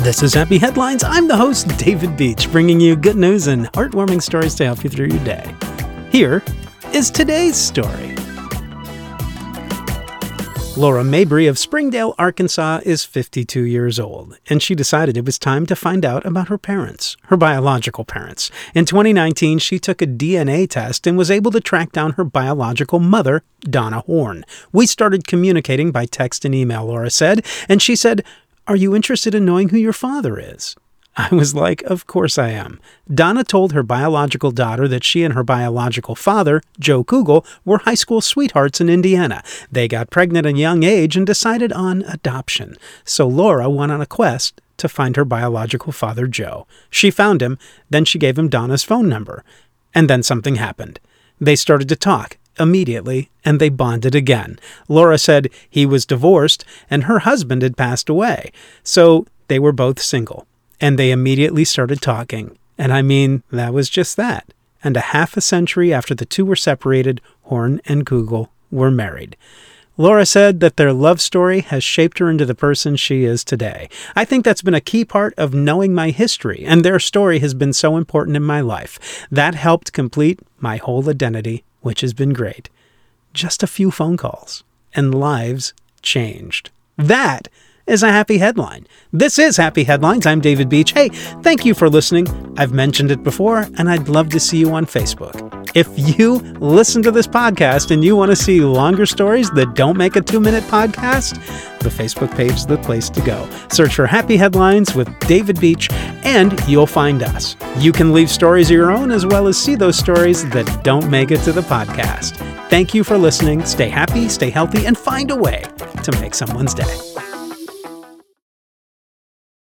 This is Happy Headlines. I'm the host, David Beach, bringing you good news and heartwarming stories to help you through your day. Here is today's story. Laura Mabry of Springdale, Arkansas is 52 years old, and she decided it was time to find out about her parents, her biological parents. In 2019, she took a DNA test and was able to track down her biological mother, Donna Horn. We started communicating by text and email, Laura said, and she said, Are you interested in knowing who your father is? I was like, Of course I am. Donna told her biological daughter that she and her biological father, Joe Kugel, were high school sweethearts in Indiana. They got pregnant at a young age and decided on adoption. So Laura went on a quest to find her biological father, Joe. She found him, then she gave him Donna's phone number. And then something happened. They started to talk immediately, and they bonded again. Laura said he was divorced and her husband had passed away, so they were both single and they immediately started talking. And I mean, that was just that. And a half a century after the two were separated, Horn and Kugel were married. Laura said that their love story has shaped her into the person she is today. I think that's been a key part of knowing my history, and their story has been so important in my life. That helped complete my whole identity, which has been great. Just a few phone calls, and lives changed. That is a happy headline. This is Happy Headlines. I'm David Beach. Hey, thank you for listening. I've mentioned it before, and I'd love to see you on Facebook. If you listen to this podcast and you want to see longer stories that don't make a two minute podcast, the Facebook page is the place to go. Search for Happy Headlines with David Beach, and you'll find us. You can leave stories of your own as well as see those stories that don't make it to the podcast. Thank you for listening. Stay happy, stay healthy, and find a way to make someone's day.